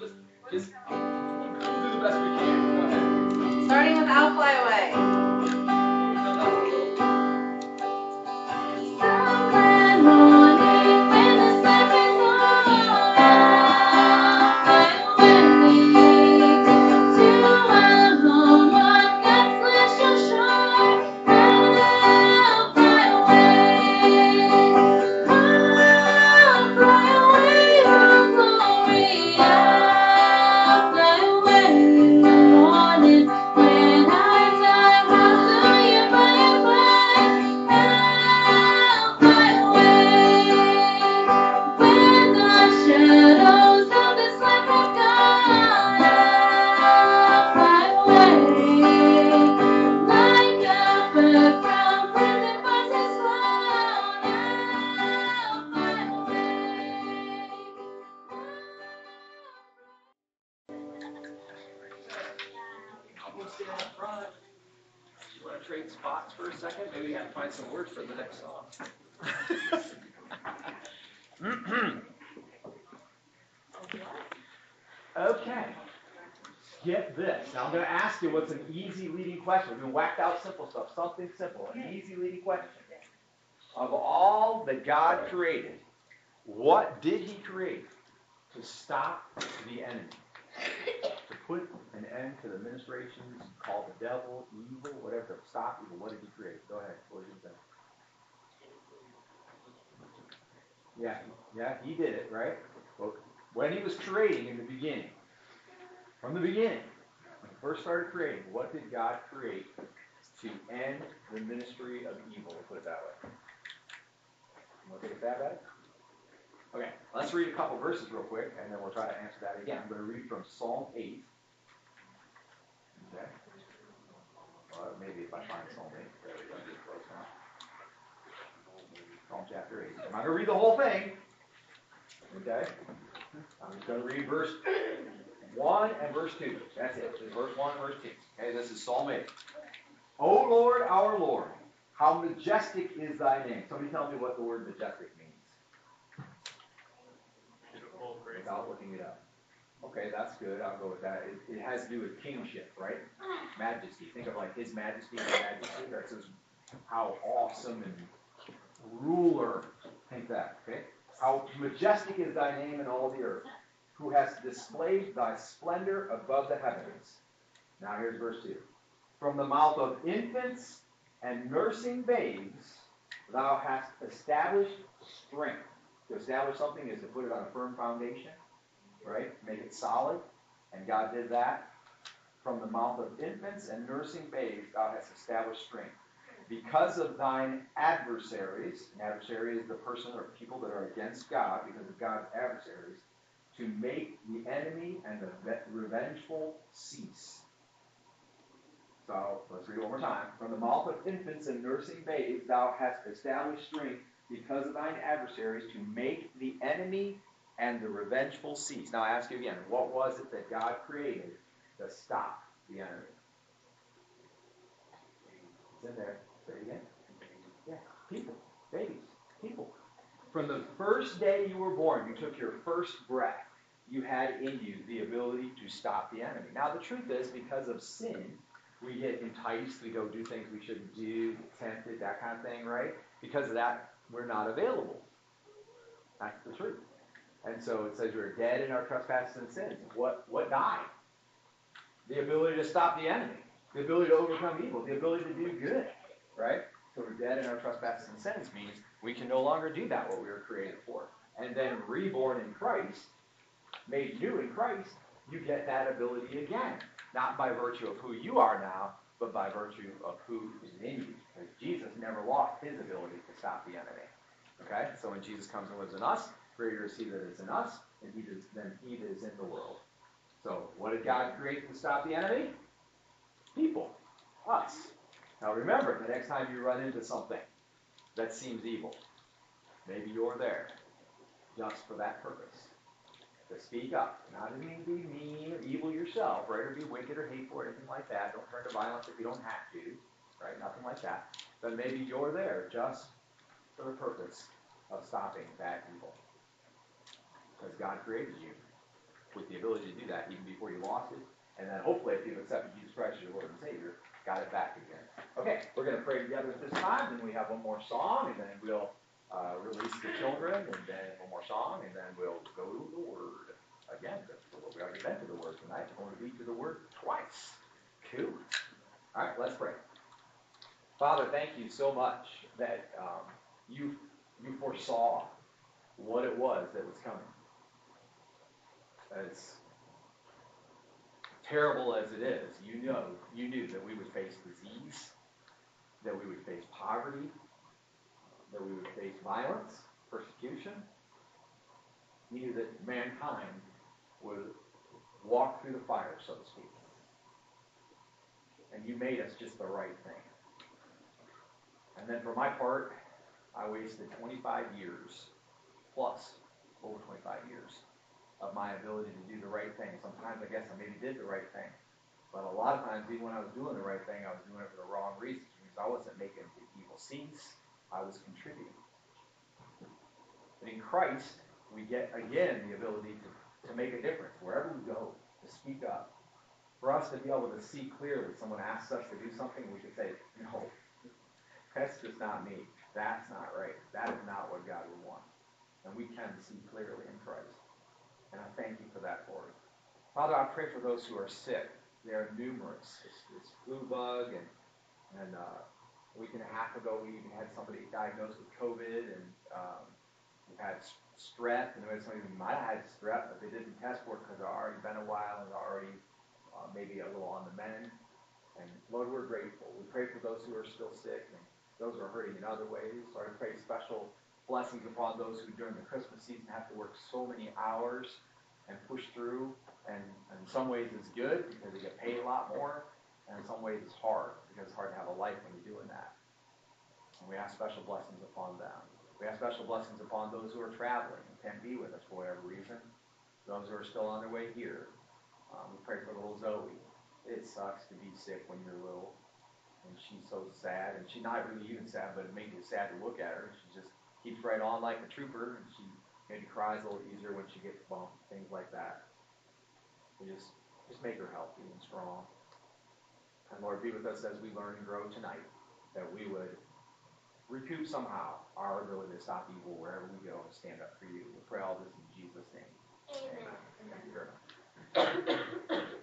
just, just simple stuff. Something simple. An easy leading question. Of all that God created, what did He create to stop the enemy? To put an end to the ministrations called the devil, evil, whatever, to stop evil. What did He create? Go ahead. What did He say? Yeah, yeah, He did it, right? When He was creating in the beginning, from the beginning, when he first started creating, what did God create to end the ministry of evil? Put it that way. Want to take a stab at? Okay, let's read a couple verses real quick, and then we'll try to answer that again. I'm going to read from Psalm 8. Okay. Or maybe if I find Psalm 8. There we go. Close. Psalm chapter 8. I'm not going to read the whole thing. Okay? I'm just going to read verse 1 and verse 2. That's it. Verse 1 and verse 2. Okay, this is Psalm 8. O Lord, our Lord, how majestic is thy name. Somebody tell me what the word majestic means. Without looking it up. Okay, that's good. I'll go with that. It, it has to do with kingship, right? Majesty. Think of like His Majesty, His Majesty. That says how awesome and ruler. Think that, okay? How majestic is thy name in all the earth who has displayed thy splendor above the heavens. Now here's verse 2. From the mouth of infants and nursing babes, thou hast established strength. To establish something is to put it on a firm foundation, right? Make it solid. And God did that. From the mouth of infants and nursing babes, thou hast established strength. Because of thine adversaries, an adversary is the person or people that are against God, because of God's adversaries, to make the enemy and the revengeful cease. So let's read one more time. From the mouth of infants and nursing babes, thou hast established strength because of thine adversaries to make the enemy and the revengeful cease. Now I ask you again, what was it that God created to stop the enemy? It's in there. Say it again. Yeah, people, babies, people. From the first day you were born, you took your first breath, you had in you the ability to stop the enemy. Now, the truth is, because of sin, we get enticed, we go do things we shouldn't do, tempted, that kind of thing, right? Because of that, we're not available. That's the truth. And so it says we're dead in our trespasses and sins. What, what died? The ability to stop the enemy, the ability to overcome evil, the ability to do good, right? So we're dead in our trespasses and sins means we can no longer do that what we were created for. And then reborn in Christ, made new in Christ, you get that ability again. Not by virtue of who you are now, but by virtue of who is in you. Because Jesus never lost his ability to stop the enemy. Okay? So when Jesus comes and lives in us, greater is he that is in us and he is, than he that is in the world. So what did God create to stop the enemy? People. Us. Now remember, the next time you run into something that seems evil, maybe you're there just for that purpose. To speak up. Not to mean be mean or evil yourself, right? Or be wicked or hateful or anything like that. Don't turn to violence if you don't have to, right? Nothing like that. But maybe you're there just for the purpose of stopping that evil. Because God created you with the ability to do that even before you lost it. And then hopefully, if you've accepted Jesus Christ as your Lord and Savior, got it back again. Okay, we're gonna pray together at this time, and we have one more song, and then we'll, uh, release the children, and then one more song, and then we'll go to the Word. Again, we already been to the Word tonight, we're going to be to the Word twice. Cool. All right, let's pray. Father, thank you so much that, um, you, you foresaw what it was that was coming. As terrible as it is, you know, you knew that we would face disease, that we would face poverty, that we would face violence, persecution. You knew that mankind would walk through the fire, so to speak. And you made us just the right thing. And then for my part, I wasted 25 years, plus over 25 years, of my ability to do the right thing. Sometimes I guess I maybe did the right thing. But a lot of times, even when I was doing the right thing, I was doing it for the wrong reasons because I wasn't making the evil cease, I was contributing. But in Christ, we get again the ability to, to make a difference wherever we go, to speak up. For us to be able to see clearly, someone asks us to do something, we can say, No, that's just not me. That's not right. That is not what God would want. And we can see clearly in Christ. And I thank you for that, Lord. Father, I pray for those who are sick. They are numerous. This, this flu bug, and, and uh, a week and a half ago, we even had somebody diagnosed with COVID, and um, we've had strep, and we had somebody who might have had strep, but they didn't test for it because it's already been a while and already uh, maybe a little on the mend. And Lord, we're grateful. We pray for those who are still sick and those who are hurting in other ways. Lord, I pray special blessings upon those who during the Christmas season have to work so many hours and push through. And in some ways it's good because they get paid a lot more, and in some ways it's hard because it's hard to have a life when you're doing that. And we ask special blessings upon them. We ask special blessings upon those who are traveling and can't be with us for whatever reason. Those who are still on their way here. Um, we pray for little Zoe. It sucks to be sick when you're little. And she's so sad. And she's not really even sad, but it makes you sad to look at her. She just keeps right on like a trooper, and she maybe cries a little easier when she gets bumped, things like that. We just just make her healthy and strong. And Lord, be with us as we learn and grow tonight, that we would recoup somehow our ability to stop evil wherever we go and stand up for you. We pray all this in Jesus' name. Amen. Thank you very much.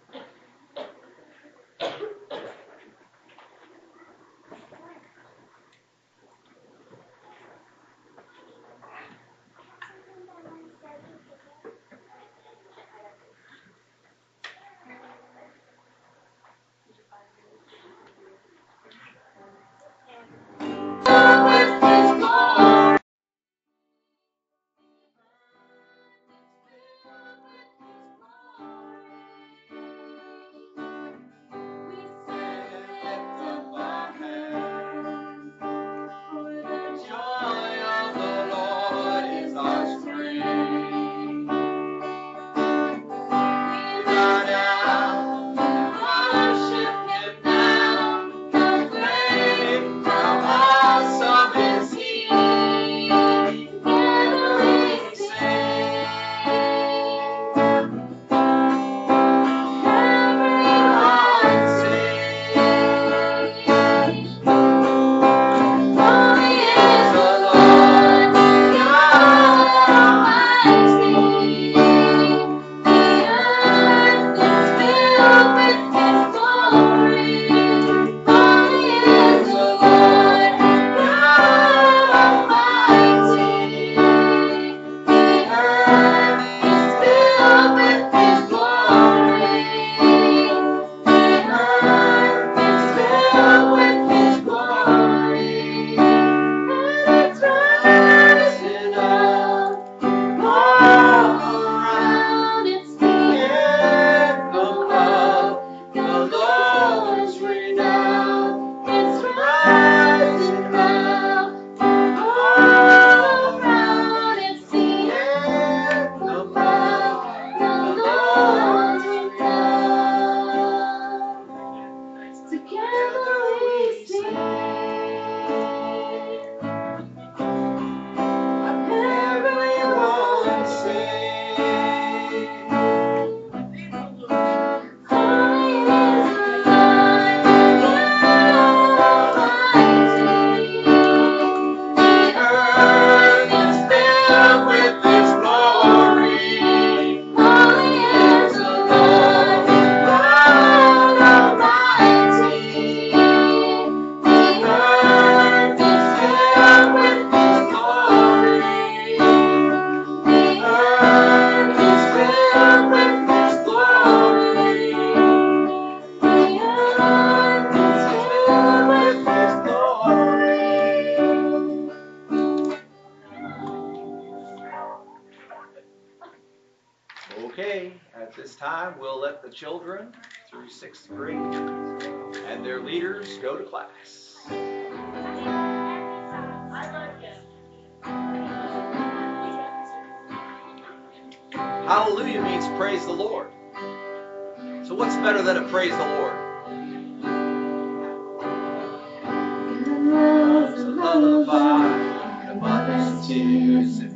mother's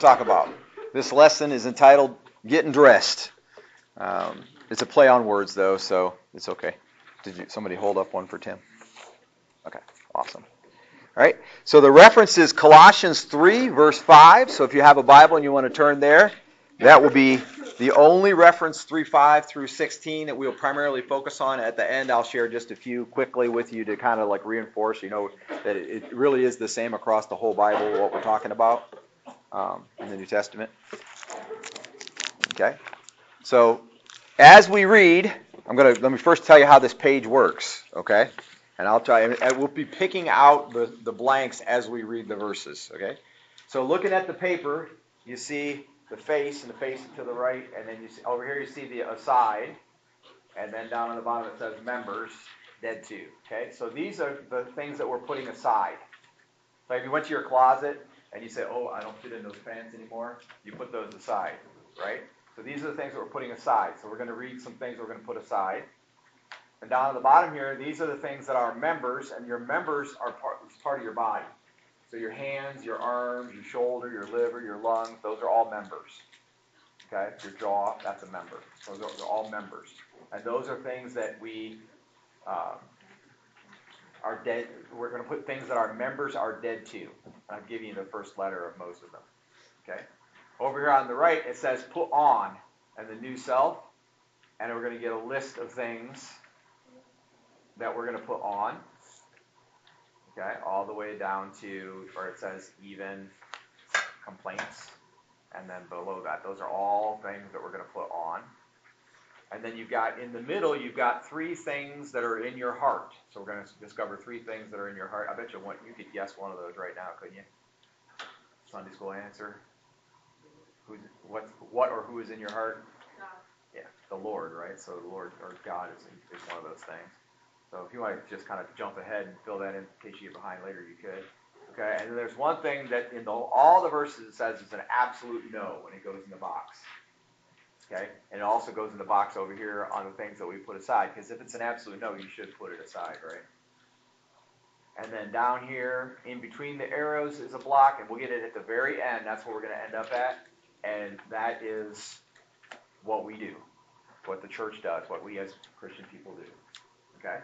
to talk about. This lesson is entitled Getting Dressed. Um, it's a play on words, though, so it's okay. Did you somebody hold up one for Tim? Okay, awesome. All right, so the reference is Colossians 3, verse 5. So if you have a Bible and you want to turn there, that will be the only reference 3, 5 through 16 that we'll primarily focus on. At the end, I'll share just a few quickly with you to kind of like reinforce, you know, that it really is the same across the whole Bible, what we're talking about um, in the New Testament. Okay? So, as we read, I'm going to let me first tell you how this page works, okay? And I'll try, and we'll be picking out the, the blanks as we read the verses, okay? So, looking at the paper, you see the face, and the face to the right, and then you see, over here you see the aside, and then down on the bottom it says members, dead to, okay? So, these are the things that we're putting aside. So, if you went to your closet and you say, oh, I don't fit in those pants anymore, you put those aside, right? So these are the things that we're putting aside. So we're going to read some things we're going to put aside. And down at the bottom here, these are the things that are members, and your members are part, part of your body. So your hands, your arms, your shoulder, your liver, your lungs, those are all members. Okay? Your jaw, that's a member. Those are, all members. And those are things that we um, are dead. We're going to put things that our members are dead to. I'll give you the first letter of most of them. Okay? Over here on the right, it says put on and the new self. And we're going to get a list of things that we're going to put on. Okay, all the way down to where it says even complaints. And then below that, those are all things that we're going to put on. And then you've got in the middle, you've got three things that are in your heart. So we're going to discover three things that are in your heart. I bet you one, you could guess one of those right now, couldn't you? Sunday school answer. Who's what? What or who is in your heart? Yeah, the Lord, right? So the Lord or God is, is one of those things. So if you want to just kind of jump ahead and fill that in, in case you get behind later, you could. Okay, and then there's one thing that in the, all the verses it says is an absolute no when it goes in the box. Okay, and it also goes in the box over here on the things that we put aside, because if it's an absolute no, you should put it aside, right? And then down here, in between the arrows is a block, and we'll get it at the very end, that's where we're gonna end up at. And that is what we do, what the church does, what we as Christian people do, okay?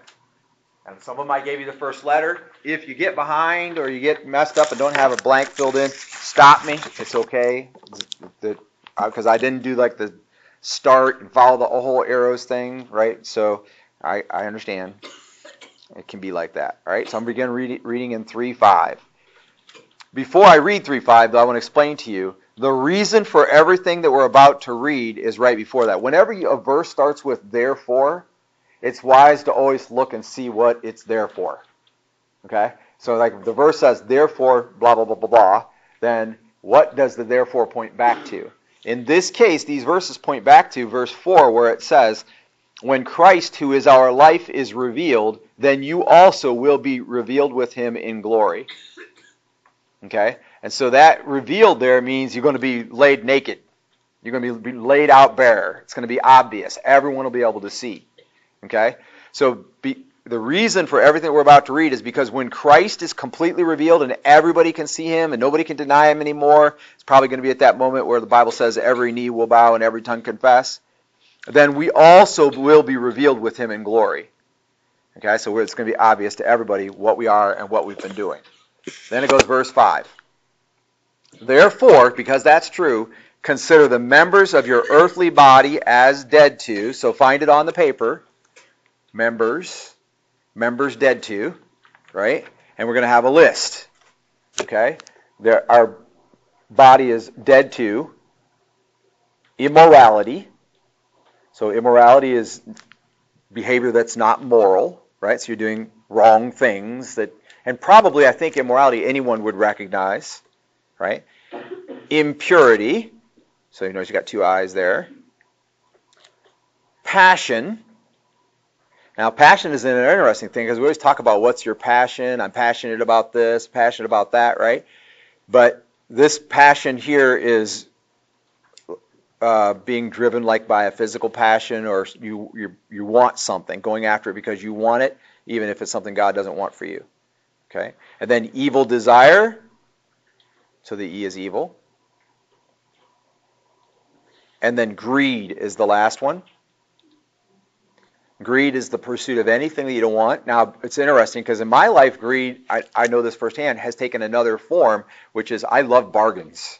And some of them I gave you the first letter. If you get behind or you get messed up and don't have a blank filled in, stop me. It's okay. Because uh, I didn't do like the start and follow the whole arrows thing, right? So I, I understand. It can be like that, all right? So I'm beginning read, reading in 3 5. Before I read 3 5, though, I want to explain to you the reason for everything that we're about to read is right before that. Whenever you, a verse starts with therefore, it's wise to always look and see what it's there for. Okay? So, like the verse says, therefore, blah, blah, blah, blah, blah, then what does the therefore point back to? In this case, these verses point back to verse 4, where it says, When Christ, who is our life, is revealed, then you also will be revealed with him in glory. Okay? And so that revealed there means you're going to be laid naked. You're going to be laid out bare. It's going to be obvious. Everyone will be able to see. Okay? So be, the reason for everything we're about to read is because when Christ is completely revealed and everybody can see him and nobody can deny him anymore, it's probably going to be at that moment where the Bible says every knee will bow and every tongue confess. Then we also will be revealed with him in glory. Okay, so it's going to be obvious to everybody what we are and what we've been doing. Then it goes verse 5. Therefore, because that's true, consider the members of your earthly body as dead to. So find it on the paper. Members, members dead to, right? And we're going to have a list. Okay? There, our body is dead to immorality. So immorality is behavior that's not moral, right? So you're doing wrong things that, and probably I think immorality anyone would recognize, right? Impurity. So you notice you got two eyes there. Passion. Now, passion is an interesting thing because we always talk about what's your passion. I'm passionate about this, passionate about that, right? But this passion here is uh, being driven like by a physical passion, or you, you you want something, going after it because you want it, even if it's something God doesn't want for you. Okay, and then evil desire. So the E is evil. And then greed is the last one. Greed is the pursuit of anything that you don't want. Now, it's interesting because in my life, greed, I, I know this firsthand, has taken another form, which is I love bargains.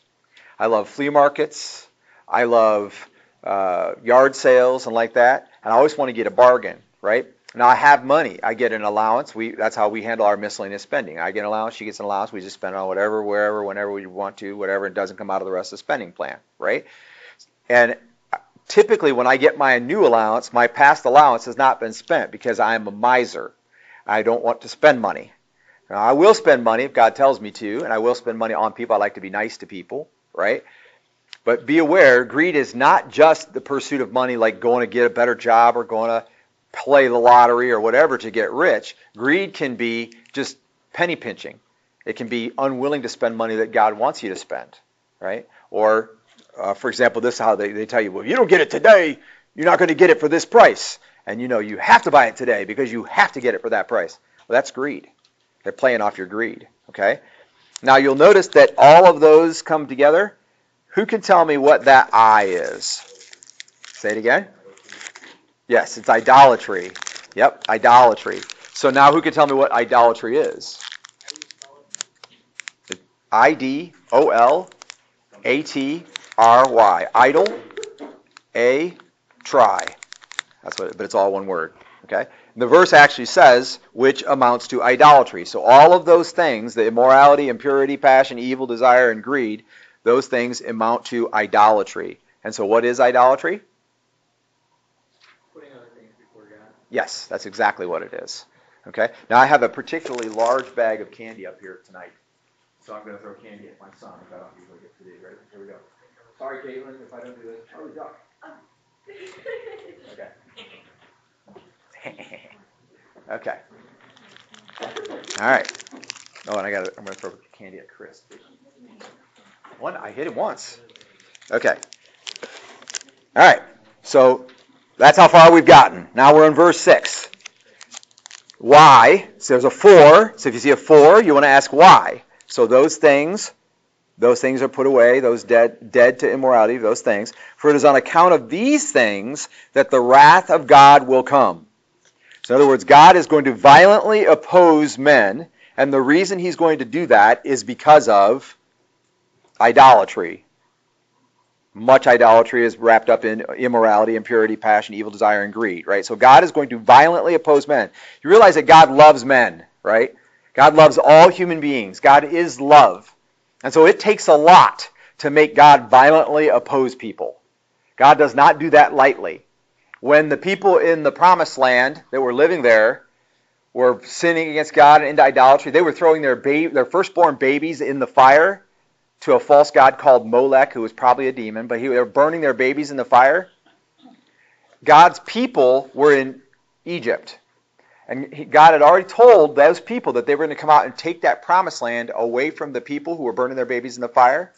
I love flea markets. I love uh, yard sales and like that. And I always want to get a bargain, right? Now I have money. I get an allowance. We that's how we handle our miscellaneous spending. I get an allowance. She gets an allowance. We just spend on whatever, wherever, whenever we want to, whatever. It doesn't come out of the rest of the spending plan, right? And typically, when I get my new allowance, my past allowance has not been spent because I'm a miser. I don't want to spend money. Now, I will spend money if God tells me to, and I will spend money on people. I like to be nice to people, right? But be aware, greed is not just the pursuit of money, like going to get a better job or going to play the lottery or whatever to get rich. Greed can be just penny pinching. It can be unwilling to spend money that God wants you to spend, right? Or, uh, for example, this is how they, they tell you, well, if you don't get it today, you're not going to get it for this price. And you know you have to buy it today because you have to get it for that price. Well, that's greed. They're playing off your greed, okay? Now you'll notice that all of those come together. Who can tell me what that I is? Say it again. Yes, it's idolatry. Yep, idolatry. So now who can tell me what idolatry is? I D O L A T R Y. Idol, a try. That's what, but it's all one word. Okay? The verse actually says, which amounts to idolatry. So all of those things, the immorality, impurity, passion, evil, desire, and greed, those things amount to idolatry. And so what is idolatry? Putting other things before God. Yes, that's exactly what it is. Okay? Now I have a particularly large bag of candy up here tonight. So I'm going to throw candy at my son if I don't usually get to these. Right? Here we go. Sorry, Caitlin, if I don't do this. Oh, duck. Okay. okay. All right. Oh, and I got. I'm to throw candy at Chris. One. I hit him once. Okay. All right. So that's how far we've gotten. Now we're in verse 6. Why? So there's a 4. So if you see a 4, you want to ask why. So those things, those things are put away, those dead, dead to immorality, those things. For it is on account of these things that the wrath of God will come. So in other words, God is going to violently oppose men, and the reason he's going to do that is because of idolatry. Much idolatry is wrapped up in immorality, impurity, passion, evil desire, and greed, right? So God is going to violently oppose men. You realize that God loves men, right? God loves all human beings. God is love. And so it takes a lot to make God violently oppose people. God does not do that lightly. When the people in the promised land that were living there were sinning against God and into idolatry, they were throwing their, ba- their firstborn babies in the fire to a false god called Molech, who was probably a demon, but he, they were burning their babies in the fire. God's people were in Egypt. And God had already told those people that they were going to come out and take that promised land away from the people who were burning their babies in the fire.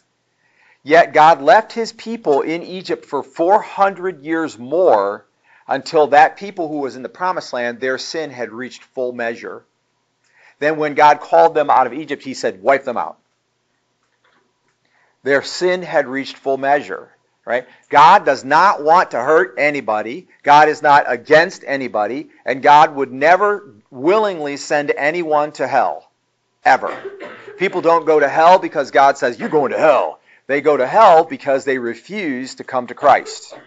Yet God left his people in Egypt for 400 years more until that people who was in the promised land, their sin had reached full measure. Then when God called them out of Egypt, he said, wipe them out. Their sin had reached full measure, right? God does not want to hurt anybody. God is not against anybody, and God would never willingly send anyone to hell ever. People don't go to hell because God says you're going to hell. They go to hell because they refuse to come to Christ.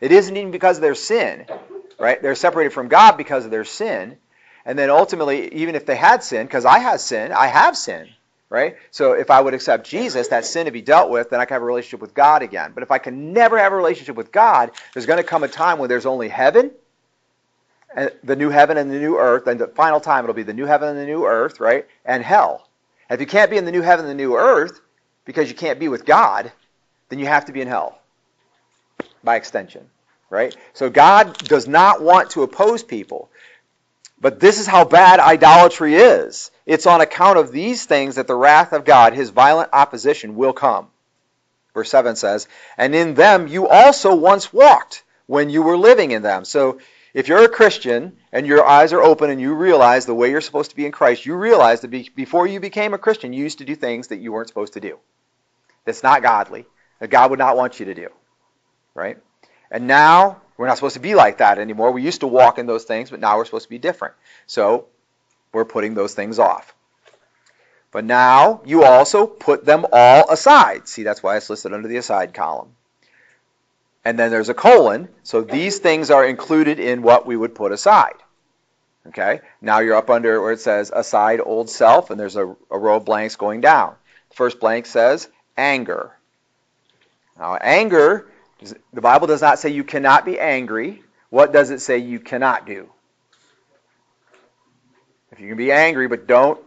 It isn't even because of their sin, right? They're separated from God because of their sin. And then ultimately, even if they had sin, because I have sin, I have sin, right? So if I would accept Jesus, that sin to be dealt with, then I can have a relationship with God again. But if I can never have a relationship with God, there's going to come a time when there's only heaven, and the new heaven and the new earth, and the final time it'll be the new heaven and the new earth, right? And hell. And if you can't be in the new heaven and the new earth because you can't be with God, then you have to be in hell by extension, right? So God does not want to oppose people. But this is how bad idolatry is. It's on account of these things that the wrath of God, his violent opposition, will come. Verse 7 says, And in them you also once walked when you were living in them. So if you're a Christian and your eyes are open and you realize the way you're supposed to be in Christ, you realize that be, before you became a Christian, you used to do things that you weren't supposed to do. That's not godly. That God would not want you to do. Right? And now we're not supposed to be like that anymore. We used to walk in those things, but now we're supposed to be different. So we're putting those things off. But now you also put them all aside. See, that's why it's listed under the aside column. And then there's a colon. So these things are included in what we would put aside. Okay? Now you're up under where it says aside old self, and there's a, a row of blanks going down. The first blank says anger. Now, anger the Bible does not say you cannot be angry. What does it say you cannot do? If you can be angry, but don't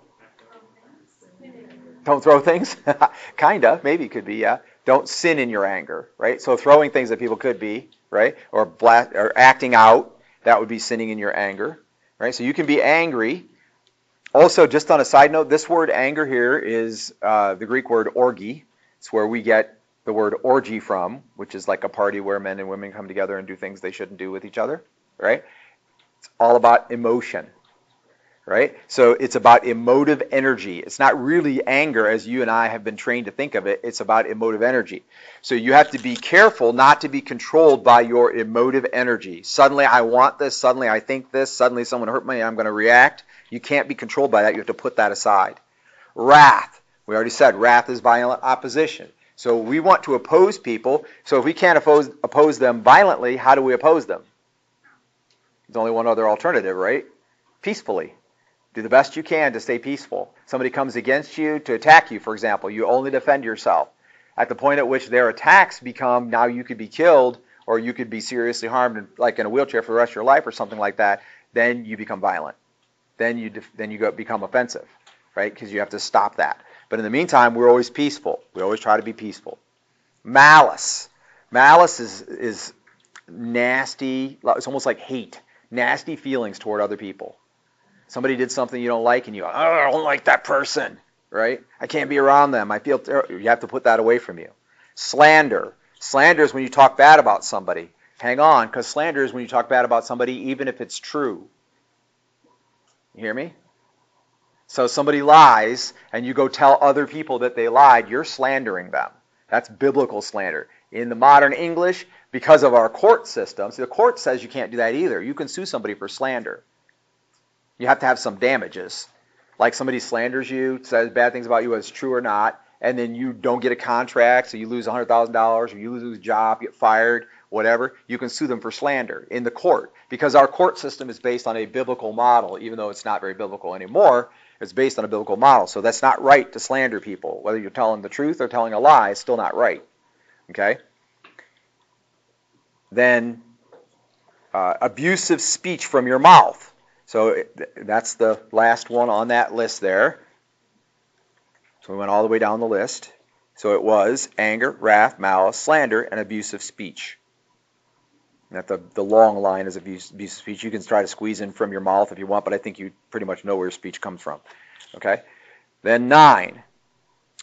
don't throw things, kinda, maybe it could be, yeah. Don't sin in your anger, right? So throwing things that people could be, right, or bla- or acting out, that would be sinning in your anger, right? So you can be angry. Also, just on a side note, this word anger here is uh, the Greek word orgy. It's where we get the word orgy from, which is like a party where men and women come together and do things they shouldn't do with each other, right? It's all about emotion, right? So it's about emotive energy. It's not really anger as you and I have been trained to think of it. It's about emotive energy. So you have to be careful not to be controlled by your emotive energy. Suddenly I want this, suddenly I think this, suddenly someone hurt me, I'm going to react. You can't be controlled by that. You have to put that aside. Wrath. We already said wrath is violent opposition. So we want to oppose people. So if we can't oppose, oppose them violently, how do we oppose them? There's only one other alternative, right? Peacefully. Do the best you can to stay peaceful. Somebody comes against you to attack you, for example. You only defend yourself. At the point at which their attacks become now you could be killed or you could be seriously harmed, like in a wheelchair for the rest of your life or something like that, then you become violent. Then you def- then you go, become offensive, right? Because you have to stop that. But in the meantime, we're always peaceful. We always try to be peaceful. Malice. Malice is, is nasty. It's almost like hate. Nasty feelings toward other people. Somebody did something you don't like, and you oh, I don't like that person, right? I can't be around them. I feel ter-. you have to put that away from you. Slander. Slander is when you talk bad about somebody. Hang on, because slander is when you talk bad about somebody, even if it's true. You hear me? So somebody lies, and you go tell other people that they lied, you're slandering them. That's biblical slander. In the modern English, because of our court system, see, the court says you can't do that either. You can sue somebody for slander. You have to have some damages. Like somebody slanders you, says bad things about you, whether it's true or not, and then you don't get a contract, so you lose $100,000, or you lose a job, get fired, whatever, you can sue them for slander in the court. Because our court system is based on a biblical model, even though it's not very biblical anymore, it's based on a biblical model. So that's not right to slander people. Whether you're telling the truth or telling a lie, it's still not right. Okay? Then uh, abusive speech from your mouth. So it, that's the last one on that list there. So we went all the way down the list. So it was anger, wrath, malice, slander, and abusive speech. That the, the long line is abuse, speech. You can try to squeeze in from your mouth if you want, but I think you pretty much know where your speech comes from. Okay? Then nine.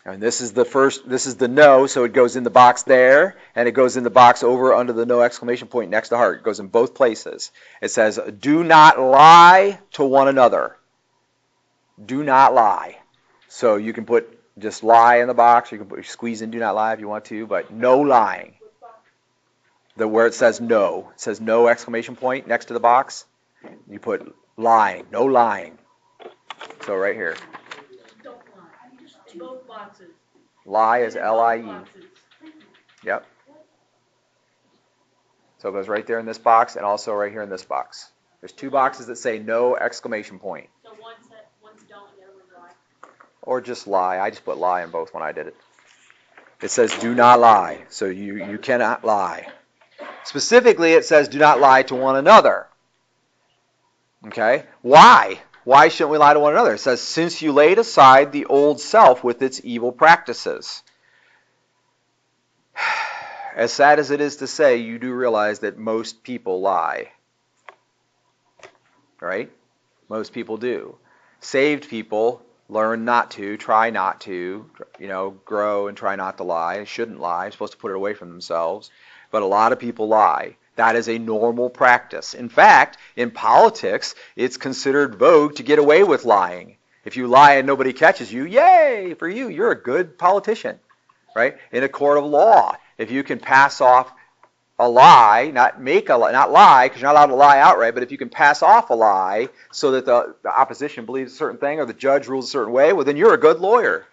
And this is the first, this is the no, so it goes in the box there, and it goes in the box over under the no exclamation point next to heart. It goes in both places. It says, do not lie to one another. Do not lie. So you can put just lie in the box, you can put, squeeze in do not lie if you want to, but no lying. The where it says no, it says no exclamation point next to the box. You put lying, no lying. So right here. Don't lie. Both boxes. Lie is L I E. Yep. So it goes right there in this box and also right here in this box. There's two boxes that say no exclamation point. So one set, one's don't, the other one's lie. Or just lie. I just put lie in both when I did it. It says do not lie. So you, you cannot lie. Specifically, it says do not lie to one another. Okay? Why? Why shouldn't we lie to one another? It says, since you laid aside the old self with its evil practices. As sad as it is to say, you do realize that most people lie. Right? Most people do. Saved people learn not to, try not to, you know, grow and try not to lie. Shouldn't lie. Supposed to put it away from themselves. But a lot of people lie. That is a normal practice. In fact, in politics, it's considered vogue to get away with lying. If you lie and nobody catches you, yay for you. You're a good politician, right? In a court of law, if you can pass off a lie, not make a lie, not lie, because you're not allowed to lie outright, but if you can pass off a lie so that the, the opposition believes a certain thing or the judge rules a certain way, well, then you're a good lawyer,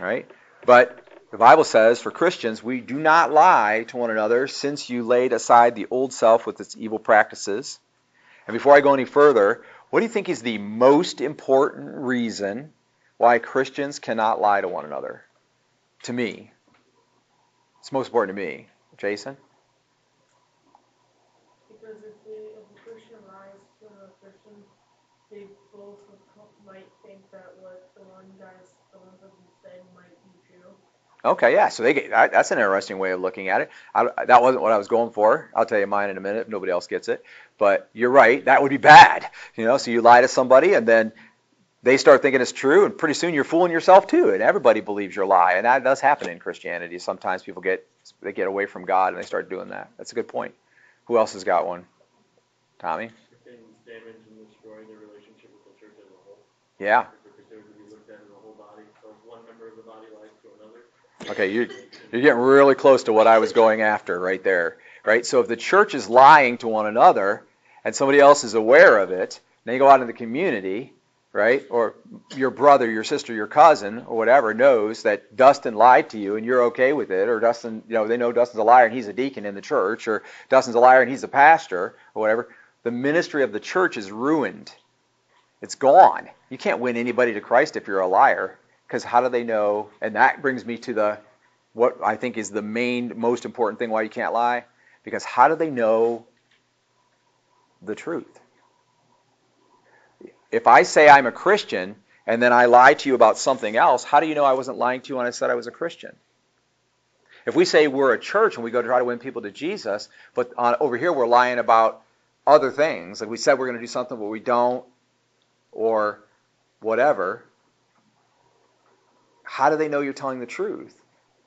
right? But the Bible says for Christians, we do not lie to one another since you laid aside the old self with its evil practices. And before I go any further, what do you think is the most important reason why Christians cannot lie to one another? To me. It's most important to me. Jason? Because if the, if the Christian lies to a Christian, they both might think that what the one guy's, the one person said might be true. Okay, yeah. So they get that- that's an interesting way of looking at it. I, that wasn't what I was going for. I'll tell you mine in a minute if nobody else gets it. But you're right. That would be bad. You know, so you lie to somebody and then they start thinking it's true, and pretty soon you're fooling yourself too, and everybody believes your lie. And that does happen in Christianity. Sometimes people get they get away from God and they start doing that. That's a good point. Who else has got one? Tommy? things Okay, you you're getting really close to what I was going after right there. Right? So if the church is lying to one another and somebody else is aware of it, then you go out in the community, right? Or your brother, your sister, your cousin, or whatever knows that Dustin lied to you and you're okay with it, or Dustin, you know, they know Dustin's a liar and he's a deacon in the church, or Dustin's a liar and he's a pastor, or whatever. The ministry of the church is ruined. It's gone. You can't win anybody to Christ if you're a liar, because how do they know? And that brings me to the what I think is the main, most important thing why you can't lie. Because how do they know the truth? If I say I'm a Christian and then I lie to you about something else, how do you know I wasn't lying to you when I said I was a Christian? If we say we're a church and we go to try to win people to Jesus, but on, over here we're lying about other things, like we said we're going to do something but we don't, or whatever, how do they know you're telling the truth?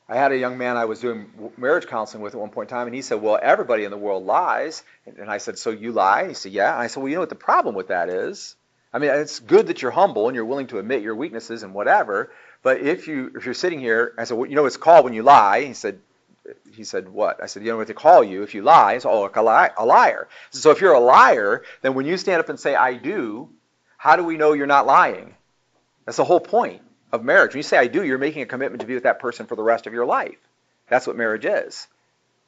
I had a young man I was doing marriage counseling with at one point in time, and he said, "Well, everybody in the world lies." And I said, "So you lie?" He said, "Yeah." And I said, "Well, you know what the problem with that is? I mean, it's good that you're humble and you're willing to admit your weaknesses and whatever. But if you if you're sitting here, I said, well, you know, it's called when you lie." He said, "He said what?" I said, "You know what they call you if you lie?" He said, "Oh, a, a liar." So if you're a liar, then when you stand up and say, "I do," how do we know you're not lying? That's the whole point of marriage. When you say I do, you're making a commitment to be with that person for the rest of your life. That's what marriage is.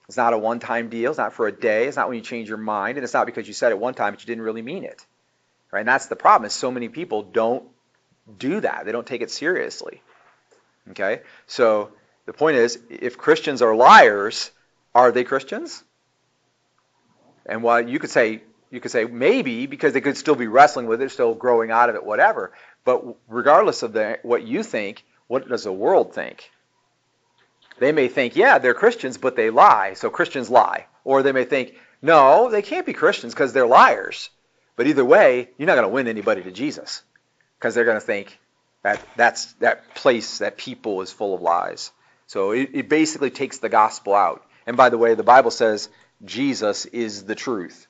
It's not a one time deal. It's not for a day. It's not when you change your mind. And it's not because you said it one time but you didn't really mean it. Right? And that's the problem is so many people don't do that. They don't take it seriously. Okay? So the point is, if Christians are liars, are they Christians? And while you could say you could say maybe because they could still be wrestling with it, still growing out of it, whatever. But regardless of the, what you think, what does the world think? They may think, yeah, they're Christians, but they lie, so Christians lie. Or they may think, no, they can't be Christians because they're liars. But either way, you're not going to win anybody to Jesus because they're going to think that that's that place, that people is full of lies. So it, it basically takes the gospel out. And by the way, the Bible says Jesus is the truth.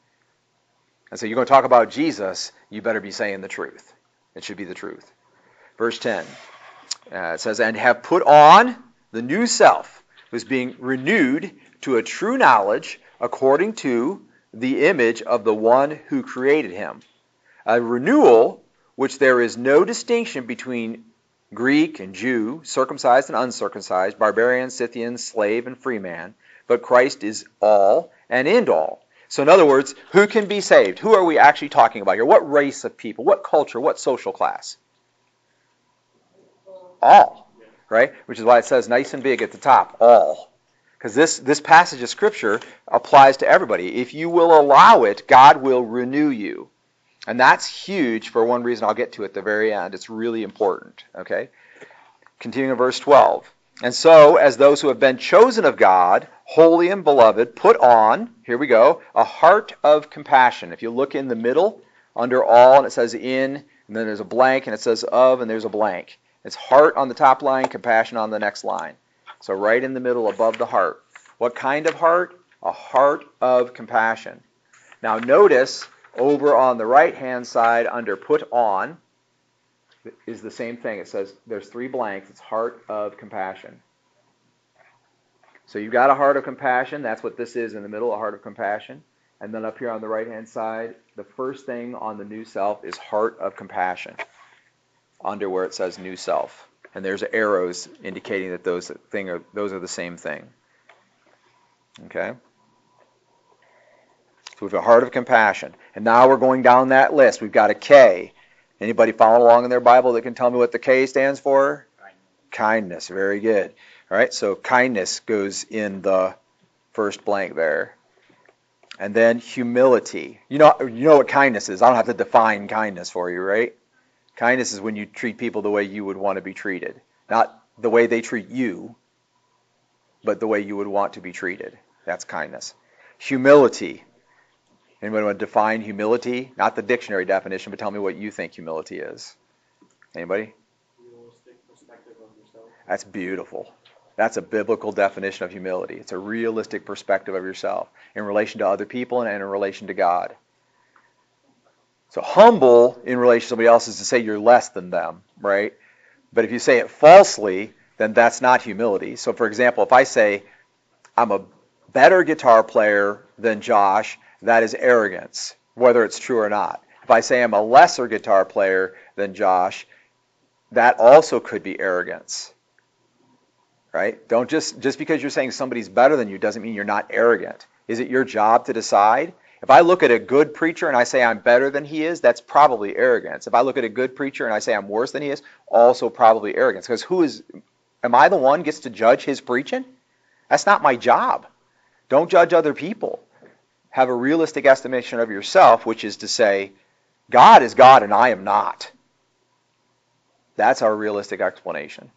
And so you're going to talk about Jesus, you better be saying the truth. It should be the truth. Verse 10 uh, it says, And have put on the new self, who's being renewed to a true knowledge according to the image of the one who created him. A renewal which there is no distinction between Greek and Jew, circumcised and uncircumcised, barbarian, Scythian, slave, and free man, but Christ is all and in all. So, in other words, who can be saved? Who are we actually talking about here? What race of people? What culture? What social class? All, right? Which is why it says nice and big at the top, all. Because this, this passage of Scripture applies to everybody. If you will allow it, God will renew you. And that's huge for one reason I'll get to at the very end. It's really important, okay? Continuing in verse 12. And so, as those who have been chosen of God, holy and beloved, put on, here we go, a heart of compassion. If you look in the middle, under all, and it says in, and then there's a blank, and it says of, and there's a blank. It's heart on the top line, compassion on the next line. So right in the middle, above the heart. What kind of heart? A heart of compassion. Now notice, over on the right-hand side, under put on, is the same thing. It says there's three blanks. It's heart of compassion. So you've got a heart of compassion. That's what this is in the middle, a heart of compassion. And then up here on the right hand side, the first thing on the new self is heart of compassion, under where it says new self. And there's arrows indicating that those thing are those are the same thing. Okay? So we have a heart of compassion. And now we're going down that list. We've got a K. Anybody following along in their Bible that can tell me what the K stands for? Kindness. Kindness. Very good. All right, so kindness goes in the first blank there. And then humility. You know, you know what kindness is. I don't have to define kindness for you, right? Kindness is when you treat people the way you would want to be treated. Not the way they treat you, but the way you would want to be treated. That's kindness. Humility. Anybody want to define humility? Not the dictionary definition, but tell me what you think humility is. Anybody? Realistic perspective of yourself. That's beautiful. That's a biblical definition of humility. It's a realistic perspective of yourself in relation to other people and in relation to God. So humble in relation to somebody else is to say you're less than them, right? But if you say it falsely, then that's not humility. So for example, if I say I'm a better guitar player than Josh, that is arrogance, whether it's true or not. If I say I'm a lesser guitar player than Josh, that also could be arrogance. Right? Don't just just because you're saying somebody's better than you doesn't mean you're not arrogant. Is it your job to decide? If I look at a good preacher and I say I'm better than he is, that's probably arrogance. If I look at a good preacher and I say I'm worse than he is, also probably arrogance. Because who is am I the one gets to judge his preaching? That's not my job. Don't judge other people. Have a realistic estimation of yourself, which is to say, God is God and I am not. That's our realistic explanation.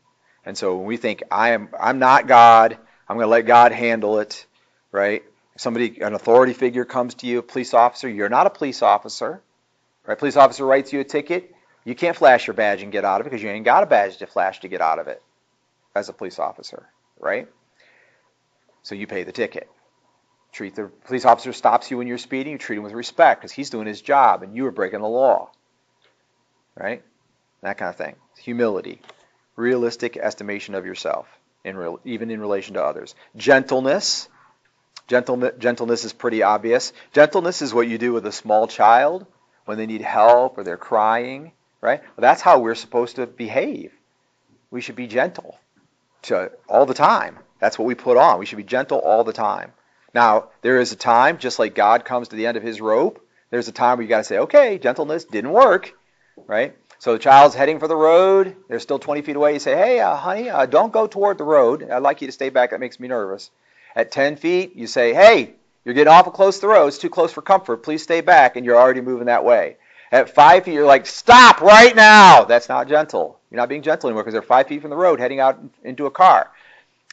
And so when we think I am I'm not God, I'm going to let God handle it, right? Somebody an authority figure comes to you, a police officer, you're not a police officer. Right? Police officer writes you a ticket, you can't flash your badge and get out of it because you ain't got a badge to flash to get out of it as a police officer, right? So you pay the ticket. Treat the police officer stops you when you're speeding, you treat him with respect because he's doing his job and you are breaking the law. Right? That kind of thing. Humility. Realistic estimation of yourself, in real, even in relation to others. Gentleness. Gentle, gentleness is pretty obvious. Gentleness is what you do with a small child when they need help or they're crying, right? Well, that's how we're supposed to behave. We should be gentle to, all the time. That's what we put on. We should be gentle all the time. Now, there is a time, just like God comes to the end of his rope, there's a time where you got to say, okay, gentleness didn't work, right? So the child's heading for the road. They're still 20 feet away. You say, hey, uh, honey, uh, don't go toward the road. I'd like you to stay back. That makes me nervous. At 10 feet, you say, hey, you're getting awful close to the road. It's too close for comfort. Please stay back. And you're already moving that way. At 5 feet, you're like, stop right now. That's not gentle. You're not being gentle anymore because they're 5 feet from the road heading out into a car.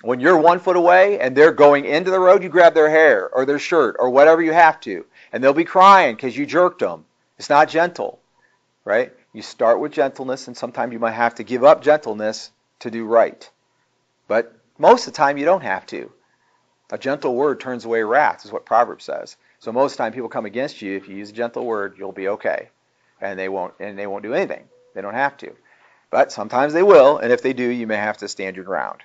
When you're one foot away and they're going into the road, you grab their hair or their shirt or whatever you have to. And they'll be crying because you jerked them. It's not gentle, right? You start with gentleness, and sometimes you might have to give up gentleness to do right. But most of the time, you don't have to. A gentle word turns away wrath, is what Proverbs says. So most of the time, people come against you. If you use a gentle word, you'll be okay, and they won't, and they won't do anything. They don't have to. But sometimes they will, and if they do, you may have to stand your ground.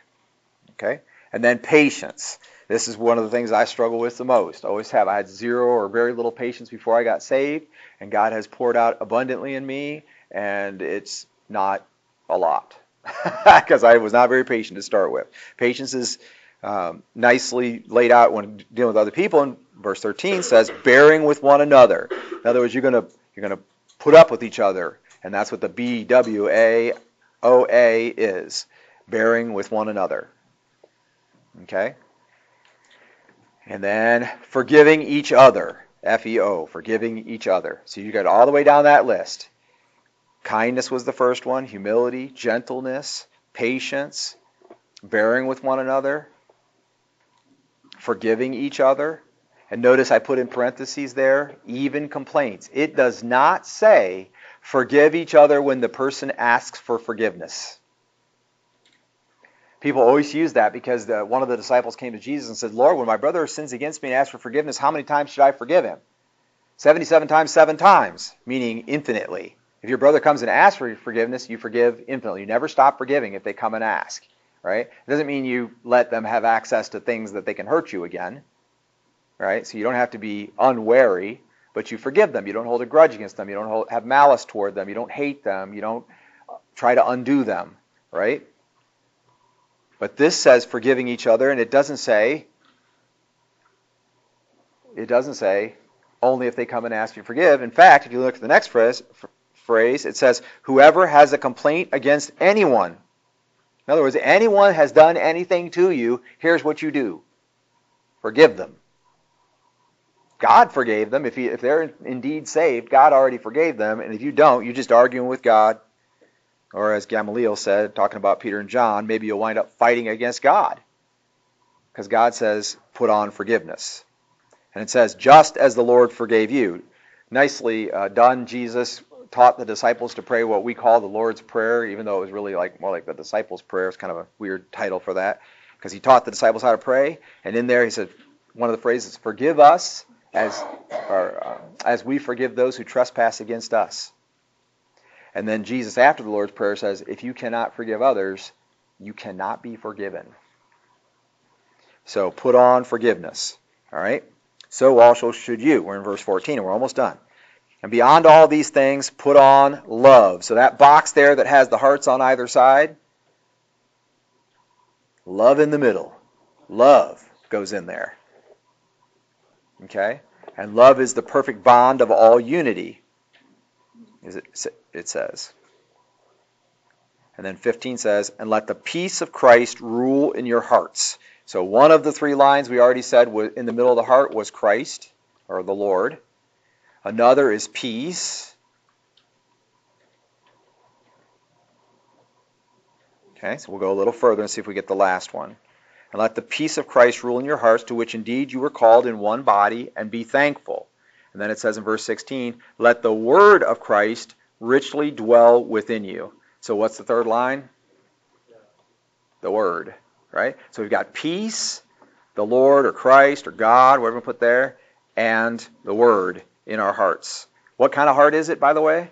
Okay? And then patience. This is one of the things I struggle with the most. Always have. I had zero or very little patience before I got saved, and God has poured out abundantly in me, and it's not a lot because I was not very patient to start with. Patience is um, nicely laid out when dealing with other people. And verse 13 says, "Bearing with one another." In other words, you're gonna you're gonna put up with each other, and that's what the B W A O A is, bearing with one another. Okay? And then forgiving each other. F E O, forgiving each other. So you got all the way down that list. Kindness was the first one, humility, gentleness, patience, bearing with one another, forgiving each other. And notice I put in parentheses there, even complaints. It does not say forgive each other when the person asks for forgiveness. People always use that because the, one of the disciples came to Jesus and said, Lord, when my brother sins against me and asks for forgiveness, how many times should I forgive him? 77 times, seven times, meaning infinitely. If your brother comes and asks for forgiveness, you forgive infinitely. You never stop forgiving if they come and ask. Right? It doesn't mean you let them have access to things that they can hurt you again. Right? So you don't have to be unwary, but you forgive them. You don't hold a grudge against them. You don't hold, have malice toward them. You don't hate them. You don't uh, try to undo them. Right? But this says forgiving each other, and it doesn't say, it doesn't say only if they come and ask you to forgive. In fact, if you look at the next phrase, phrase, it says, whoever has a complaint against anyone. In other words, anyone has done anything to you, here's what you do. Forgive them. God forgave them. If, he, if they're indeed saved, God already forgave them. And if you don't, you're just arguing with God. Or as Gamaliel said, talking about Peter and John, maybe you'll wind up fighting against God. Because God says, put on forgiveness. And it says, just as the Lord forgave you. Nicely uh, done, Jesus taught the disciples to pray what we call the Lord's Prayer, even though it was really like more like the disciples' prayer. It's kind of a weird title for that. Because he taught the disciples how to pray. And in there he said, one of the phrases, forgive us as, or, uh, as we forgive those who trespass against us. And then Jesus, after the Lord's Prayer, says, If you cannot forgive others, you cannot be forgiven. So put on forgiveness. All right? So also should you. We're in verse 14 and we're almost done. And beyond all these things, put on love. So that box there that has the hearts on either side, love in the middle. Love goes in there. Okay? And love is the perfect bond of all unity, it says. And then 15 says, And let the peace of Christ rule in your hearts. So one of the three lines we already said in the middle of the heart was Christ, or the Lord. Another is peace. Okay, so we'll go a little further and see if we get the last one. And let the peace of Christ rule in your hearts, to which indeed you were called in one body, and be thankful. And then it says in verse 16, let the word of Christ richly dwell within you. So what's the third line? The word, right? So we've got peace, the Lord or Christ or God, whatever we put there, and the Word in our hearts. What kind of heart is it, by the way?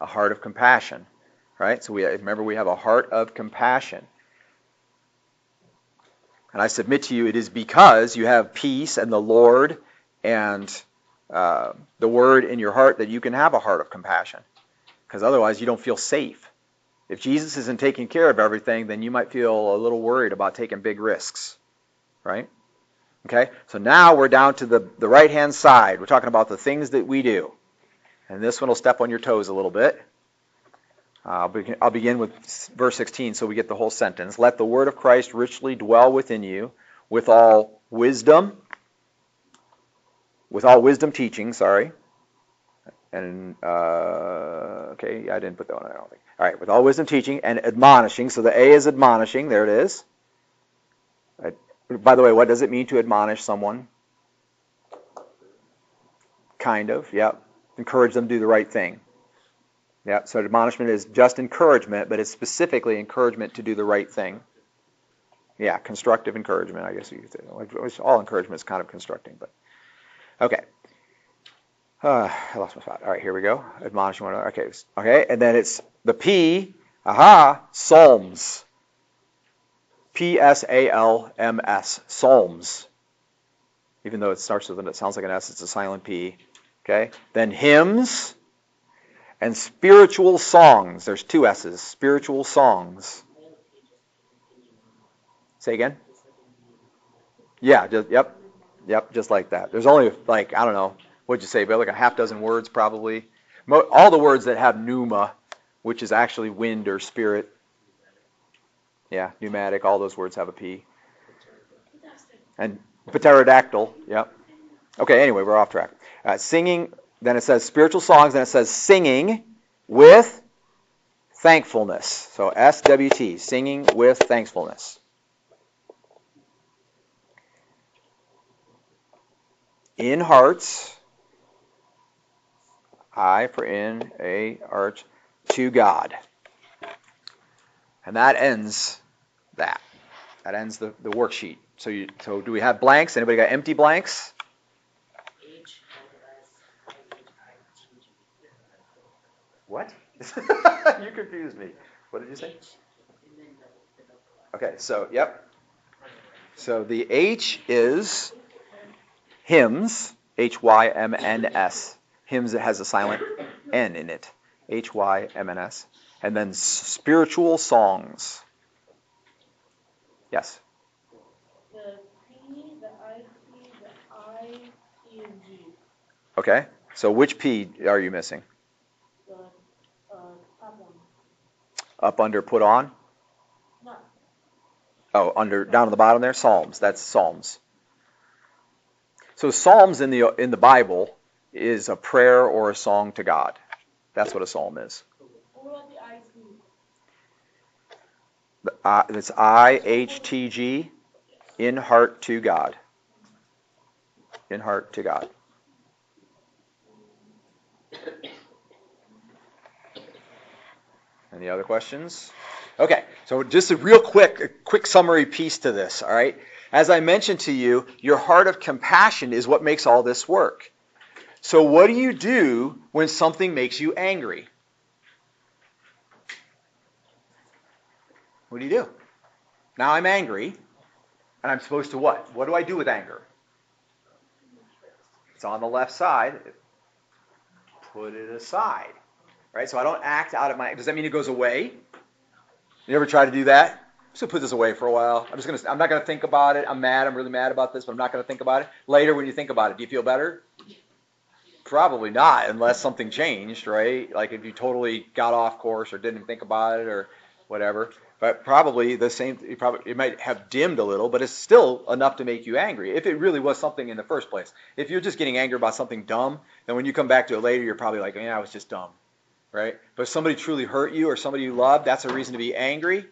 A heart of compassion, right? So we remember we have a heart of compassion. And I submit to you, it is because you have peace and the Lord and uh, the Word in your heart that you can have a heart of compassion. Because otherwise, you don't feel safe. If Jesus isn't taking care of everything, then you might feel a little worried about taking big risks, right? Okay, so now we're down to the, the right hand side. We're talking about the things that we do. And this one will step on your toes a little bit. Uh, I'll, begin, with verse 16 so we get the whole sentence. Let the word of Christ richly dwell within you with all wisdom, with all wisdom teaching, sorry. And, uh, okay, I didn't put that one, I don't think. All right, with all wisdom teaching and admonishing. So the A is admonishing, there it is. By the way, what does it mean to admonish someone? Kind of, yep. Encourage them to do the right thing. Yeah, so admonishment is just encouragement, but it's specifically encouragement to do the right thing. Yeah, constructive encouragement, I guess you could say. All encouragement is kind of constructing, but okay. Uh, I lost my spot. All right, here we go. Admonishing one another. Okay, okay, and then it's the P. Aha, Psalms. P S A L M S. Psalms. Even though it starts with an, it sounds like an S, it's a silent P. Okay. Then hymns and spiritual songs. There's two S's. Spiritual songs. Say again. Yeah. Just, yep. Yep. Just like that. There's only like I don't know. What'd you say? But like a half dozen words probably. All the words that have pneuma, which is actually wind or spirit. Yeah, pneumatic. All those words have a P. And pterodactyl. Yep. Okay. Anyway, we're off track. Uh, singing. Then it says spiritual songs. Then it says singing with thankfulness. So SWT, singing with thankfulness. In hearts. I for in, A, arch, to God. And that ends that. That ends the, the worksheet. So you so do we have blanks? Anybody got empty blanks? What? you confused me. What did you say? Okay, so yep. So the H is hymns, H Y M N S. Hymns it has a silent N in it. H Y M N S. And then spiritual songs. Yes. The P, the I P, the I, E, and G. Okay. So which P are you missing? The uh, top one. Up under put on? No. Oh, under down at the bottom there, Psalms. That's Psalms. So Psalms in the in the Bible is a prayer or a song to God. That's what a psalm is. What about the I T? The I- It's I H T G, in heart to God. In heart to God. Any other questions? Okay, so just a real quick, a quick summary piece to this, all right? As I mentioned to you, your heart of compassion is what makes all this work. So, what do you do when something makes you angry? What do you do? Now I'm angry, and I'm supposed to what? What do I do with anger? It's on the left side. Put it aside. Right? So I don't act out of my. Does that mean it goes away? You ever try to do that? I'm just gonna put this away for a while. I'm just gonna. I'm not gonna think about it. I'm mad. I'm really mad about this, but I'm not gonna think about it. Later, when you think about it, do you feel better? Probably not, unless something changed, right? Like if you totally got off course or didn't think about it or whatever. But probably the same. It probably it might have dimmed a little, but it's still enough to make you angry. If it really was something in the first place. If you're just getting angry about something dumb, then when you come back to it later, you're probably like, "Yeah, I was just dumb," right? But if somebody truly hurt you or somebody you love, that's a reason to be angry.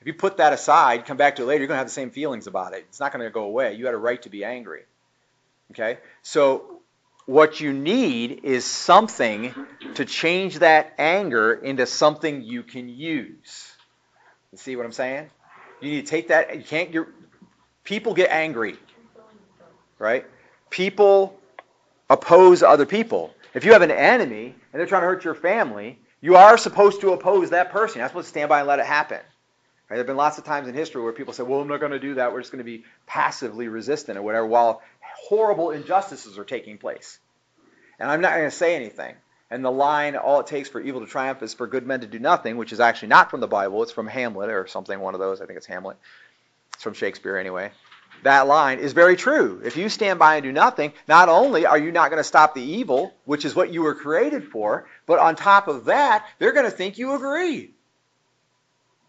If you put that aside, come back to it later, you're going to have the same feelings about it. It's not going to go away. You had a right to be angry. Okay? So what you need is something to change that anger into something you can use. You see what I'm saying? You need to take that. You can't get. People get angry, right? People oppose other people. If you have an enemy and they're trying to hurt your family, you are supposed to oppose that person. You're not supposed to stand by and let it happen. Right? There have been lots of times in history where people say, "Well, I'm not going to do that. We're just going to be passively resistant or whatever," while horrible injustices are taking place. And I'm not going to say anything. And the line, all it takes for evil to triumph is for good men to do nothing, which is actually not from the Bible. It's from Hamlet or something, one of those. I think it's Hamlet. It's from Shakespeare anyway. That line is very true. If you stand by and do nothing, not only are you not going to stop the evil, which is what you were created for, but on top of that, they're going to think you agree.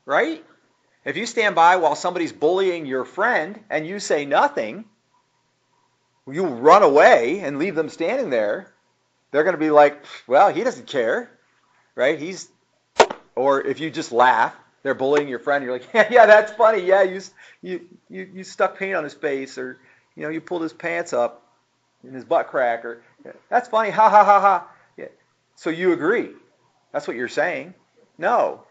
Right? If you stand by while somebody's bullying your friend and you say nothing, you run away and leave them standing there, they're going to be like, well, he doesn't care, right? He's, or if you just laugh, they're bullying your friend. You're like, yeah, yeah, that's funny. Yeah, you, you, you, you stuck paint on his face, or you know, you pulled his pants up in his butt crack, or that's funny. Ha ha ha ha. Yeah. So you agree? That's what you're saying? No.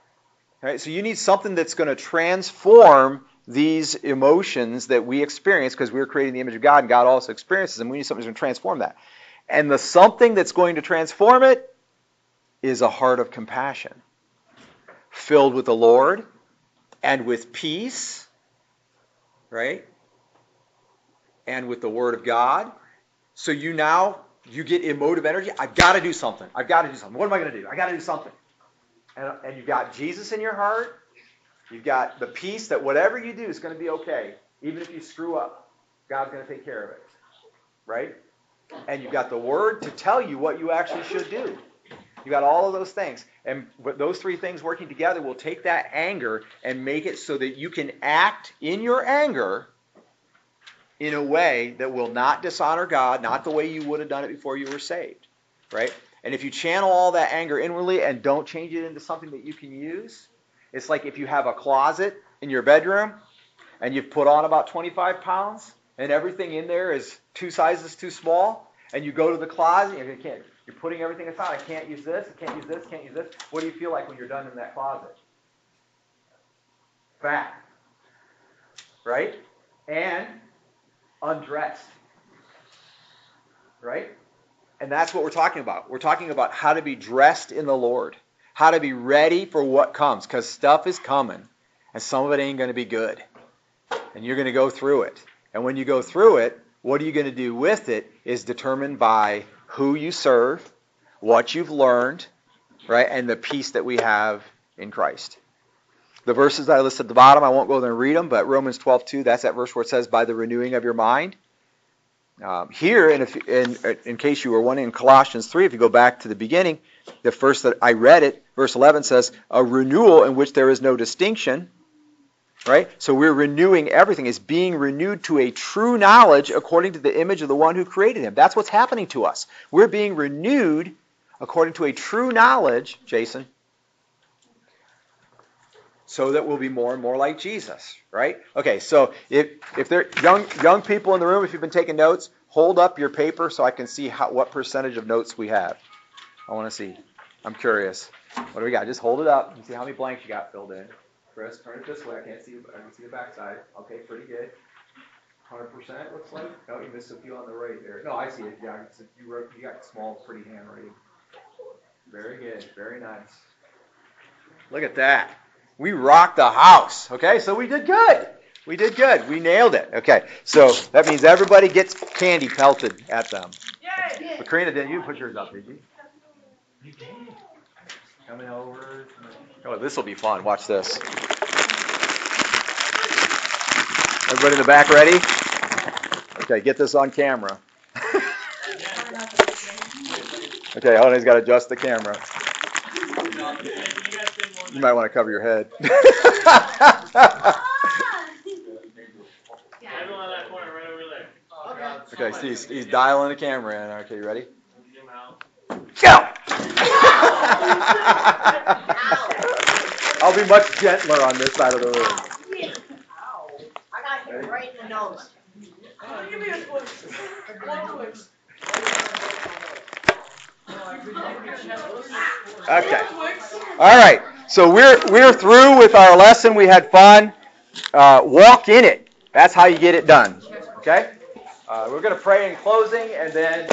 Right? So you need something that's going to transform these emotions that we experience because we were created in the image of God, and God also experiences them. We need something that's going to transform that. And the something that's going to transform it is a heart of compassion, filled with the Lord and with peace, right? And with the Word of God. So you now you get emotive energy. I've got to do something. I've got to do something. What am I going to do? I got to do something. And, and you've got Jesus in your heart. You've got the peace that whatever you do is going to be okay, even if you screw up. God's going to take care of it, right? and you've got the word to tell you what you actually should do. You got all of those things, and those three things working together will take that anger and make it so that you can act in your anger in a way that will not dishonor God, not the way you would have done it before you were saved, right? And if you channel all that anger inwardly and don't change it into something that you can use, it's like if you have a closet in your bedroom and you've put on about 25 pounds and everything in there is two sizes too small, and you go to the closet, and you can't, you're putting everything aside. I can't use this, I can't use this, can't use this. What do you feel like when you're done in that closet? Fat. Right? And undressed. Right? And that's what we're talking about. We're talking about how to be dressed in the Lord, how to be ready for what comes, because stuff is coming, and some of it ain't going to be good. And you're going to go through it. And when you go through it, what are you going to do with it is determined by who you serve, what you've learned, right, and the peace that we have in Christ. The verses that I listed at the bottom, I won't go there and read them, but Romans 12:2, that's that verse where it says, "By the renewing of your mind." Um, here, in, in, in case you were wondering, in Colossians 3, if you go back to the beginning, the first that I read it, verse 11 says, "A renewal in which there is no distinction." Right? So we're renewing everything. It's being renewed to a true knowledge according to the image of the one who created him. That's what's happening to us. We're being renewed according to a true knowledge, Jason, so that we'll be more and more like Jesus, right? Okay, so if if there young young people in the room, if you've been taking notes, hold up your paper so I can see how, what percentage of notes we have. I want to see. I'm curious. What do we got? Just hold it up and see how many blanks you got filled in. Chris, turn it this way. I can't see. I can see the backside. Okay, pretty good. Hundred percent looks like. Oh, you missed a few on the right there. No, I see it. Yeah, it's, you wrote. You got small, pretty handwriting. Very good. Very nice. Look at that. We rocked the house. Okay, so we did good. We did good. We nailed it. Okay, so that means everybody gets candy pelted at them. Yay! But Karina, didn't you put yours up, did you? You did. Coming over. Oh, this will be fun. Watch this. Everybody in the back ready? Okay, get this on camera. okay, hold on. He's got to adjust the camera. You might want to cover your head. Everyone on that corner right over there. okay, see, he's, he's dialing the camera in. Okay, you ready? Go! I'll be much gentler on this side of the room. I got hit right in the nose. Give me a twist. One twist. Okay. All right. So we're we're through with our lesson. We had fun. Uh, walk in it. That's how you get it done. Okay. Uh, we're going to pray in closing, and then.